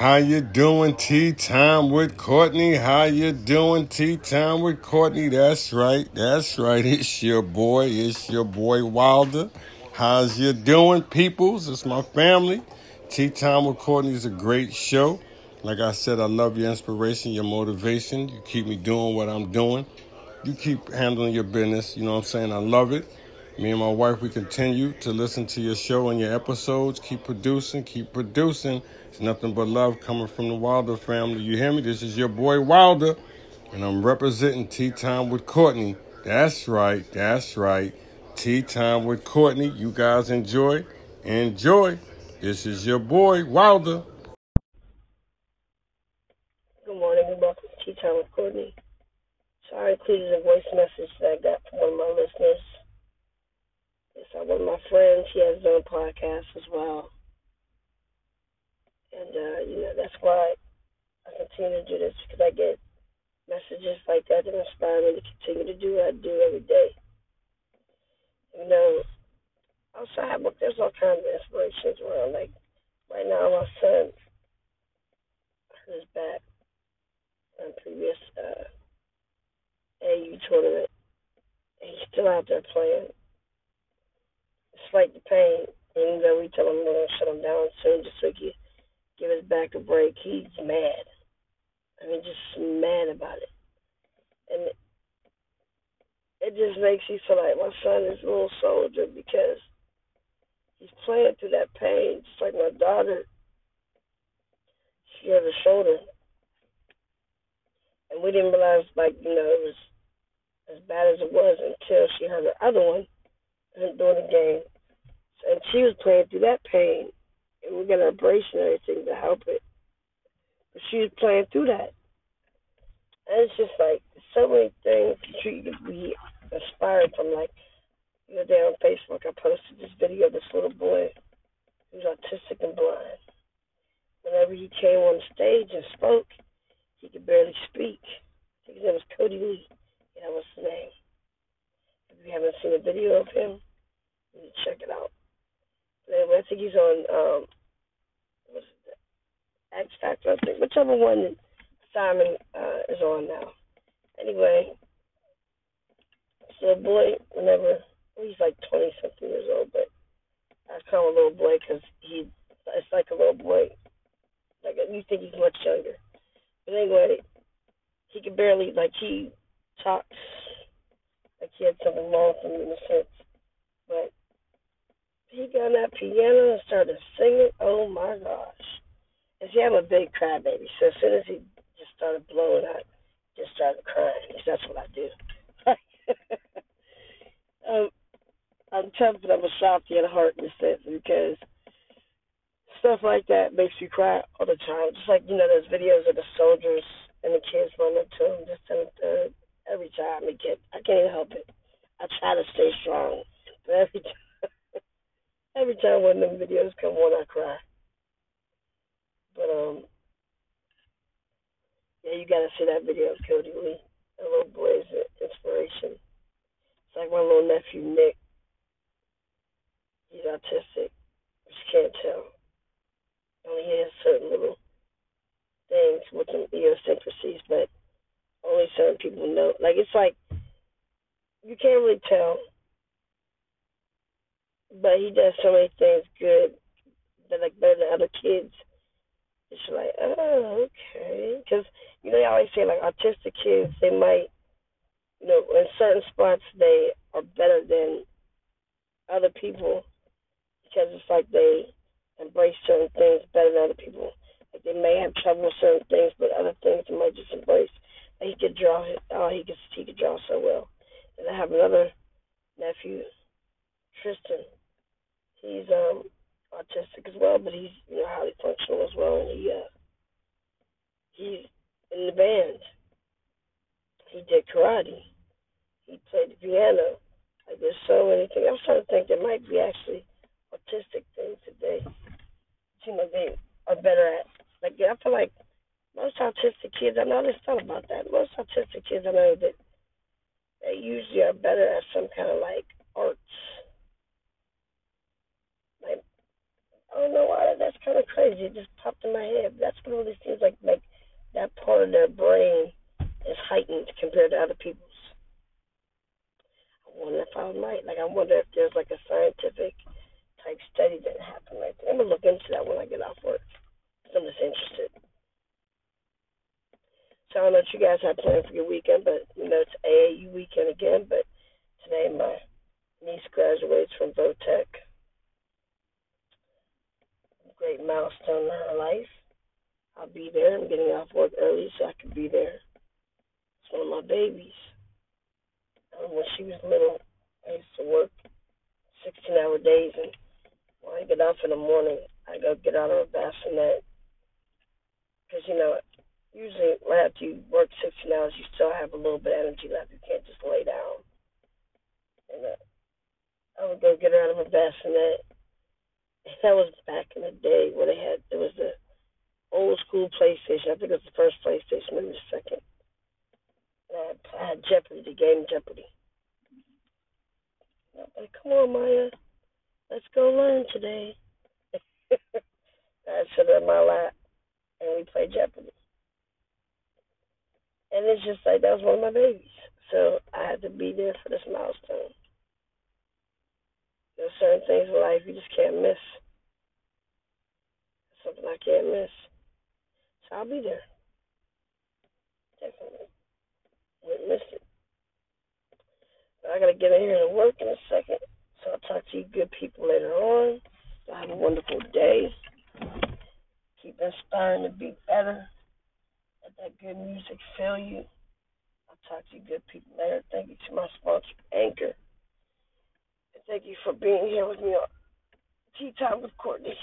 How you doing? Tea time with Courtney. How you doing? Tea time with Courtney. That's right. That's right. It's your boy. It's your boy Wilder. How's you doing, peoples? It's my family. Tea time with Courtney is a great show. Like I said, I love your inspiration, your motivation. You keep me doing what I'm doing. You keep handling your business. You know what I'm saying? I love it. Me and my wife, we continue to listen to your show and your episodes. Keep producing, keep producing. It's nothing but love coming from the Wilder family. You hear me? This is your boy Wilder, and I'm representing Tea Time with Courtney. That's right, that's right. Tea Time with Courtney. You guys enjoy? Enjoy. This is your boy Wilder. Good morning and welcome to Tea Time with Courtney. Sorry, I included a voice message that I got from one of my listeners. It's uh, one of my friends. Own podcast as well. And, uh, you know, that's why I continue to do this because I get messages like that that inspire me to continue to do what I do every day. You know, outside, but there's all kinds of inspirations around. Like, right now, my son his back on previous uh, AAU tournament. And he's still out there playing. Despite the pain, even though we tell him we're to shut him down soon just so he can give his back a break, he's mad. I mean, just mad about it. And it, it just makes you feel like my son is a little soldier because he's playing through that pain, just like my daughter. She had a shoulder, and we didn't realize, like you know, it was as bad as it was until she had the other one during the game, and she was playing through that pain, and we got an abrasion and everything to help it. But she was playing through that. And it's just like so many things could be inspired from. Like the other day on Facebook, I posted this video of this little boy who's autistic and blind. Whenever he came on stage and spoke, he could barely speak. I think his name was Kodi Lee. Yeah, that was his name. If you haven't seen a video of him, you need to check it out. I think he's on um, what's it, X Factor, I think, whichever one Simon uh, is on now. Anyway, so boy, whenever he's like twenty something years old, but I call him a little boy because he it's like a little boy. Like you think he's much younger, but anyway, he could barely like he talks. Like he had something wrong with him in a sense, but he got on that piano and started singing. Oh my gosh! And see, I'm a big crybaby, so as soon as he just started blowing out, just started crying. Because that's what I do. um, I'm tough, but I'm a softy at heart in a sense because stuff like that makes you cry all the time. Just like you know those videos of the soldiers and the kids running up to them, just and every time I get, I can't even help it. I try to stay strong, but every time, every time one of them videos come on, I cry. But um, yeah, you gotta see that video of Kodi Lee. That little boy is an inspiration. It's like my little nephew Nick. He's autistic, but you can't tell. Only he has certain little things with some idiosyncrasies, but only certain people know. Like it's like you can't really tell, but he does so many things good that like better than other kids. It's like, oh, okay, because you know they always say like autistic kids they might, you know, in certain spots they are better than other people because it's like they embrace certain things better than other people. Like they may have trouble with certain things, but other things they might just embrace. He could draw. Oh, he could he could draw so well. And I have another nephew, Tristan. He's um autistic as well, but he's you know highly functional as well, and he uh he's in the band. He did karate. He played the piano. Like there's so many things. I was trying to think there might be actually autistic things they seem like they are better at. Like I feel like most autistic kids, I know this thought about that. Most autistic kids I know that they usually are better at some kind of like Like don't know why that's kind of crazy. It just popped in my head. That's what really seems like like that part of their brain is heightened compared to other people's. I wonder if I might like. I wonder if there's like a scientific type study that happened right there. I'm gonna look into that when I get off work. I'm just interested. So I don't know what you guys have planned for your weekend, but you know it's AAU weekend again. But today my niece graduates from Votech. Great milestone in her life. I'll be there. I'm getting off work early so I can be there. It's one of my babies. Um, when she was little, I used to work 16 hour days, and when I get off in the morning, I go get out of a bassinet. Because, you know, usually right after you work 16 hours, you still have a little bit of energy left. You can't just lay down. And uh, I would go get out of a bassinet. That was back in the day where they had, it was the old school PlayStation. I think it was the first PlayStation, maybe the second. And I had, Jeopardy, the game Jeopardy. Like, come on, Maya, let's go learn today. I sit in my lap and we play Jeopardy. And it's just like that was one of my babies. So I had to be there for this milestone. There's certain things in life you just can't miss. Something I can't miss. So I'll be there. Definitely. Wouldn't miss it. But I gotta get in here and work in a second. So I'll talk to you good people later on. Have a wonderful day. Keep inspiring to be better. Let that good music fill you. I'll talk to you good people later. Thank you to my sponsor, Anchor. Thank you for being here with me on Tea Time with Courtney.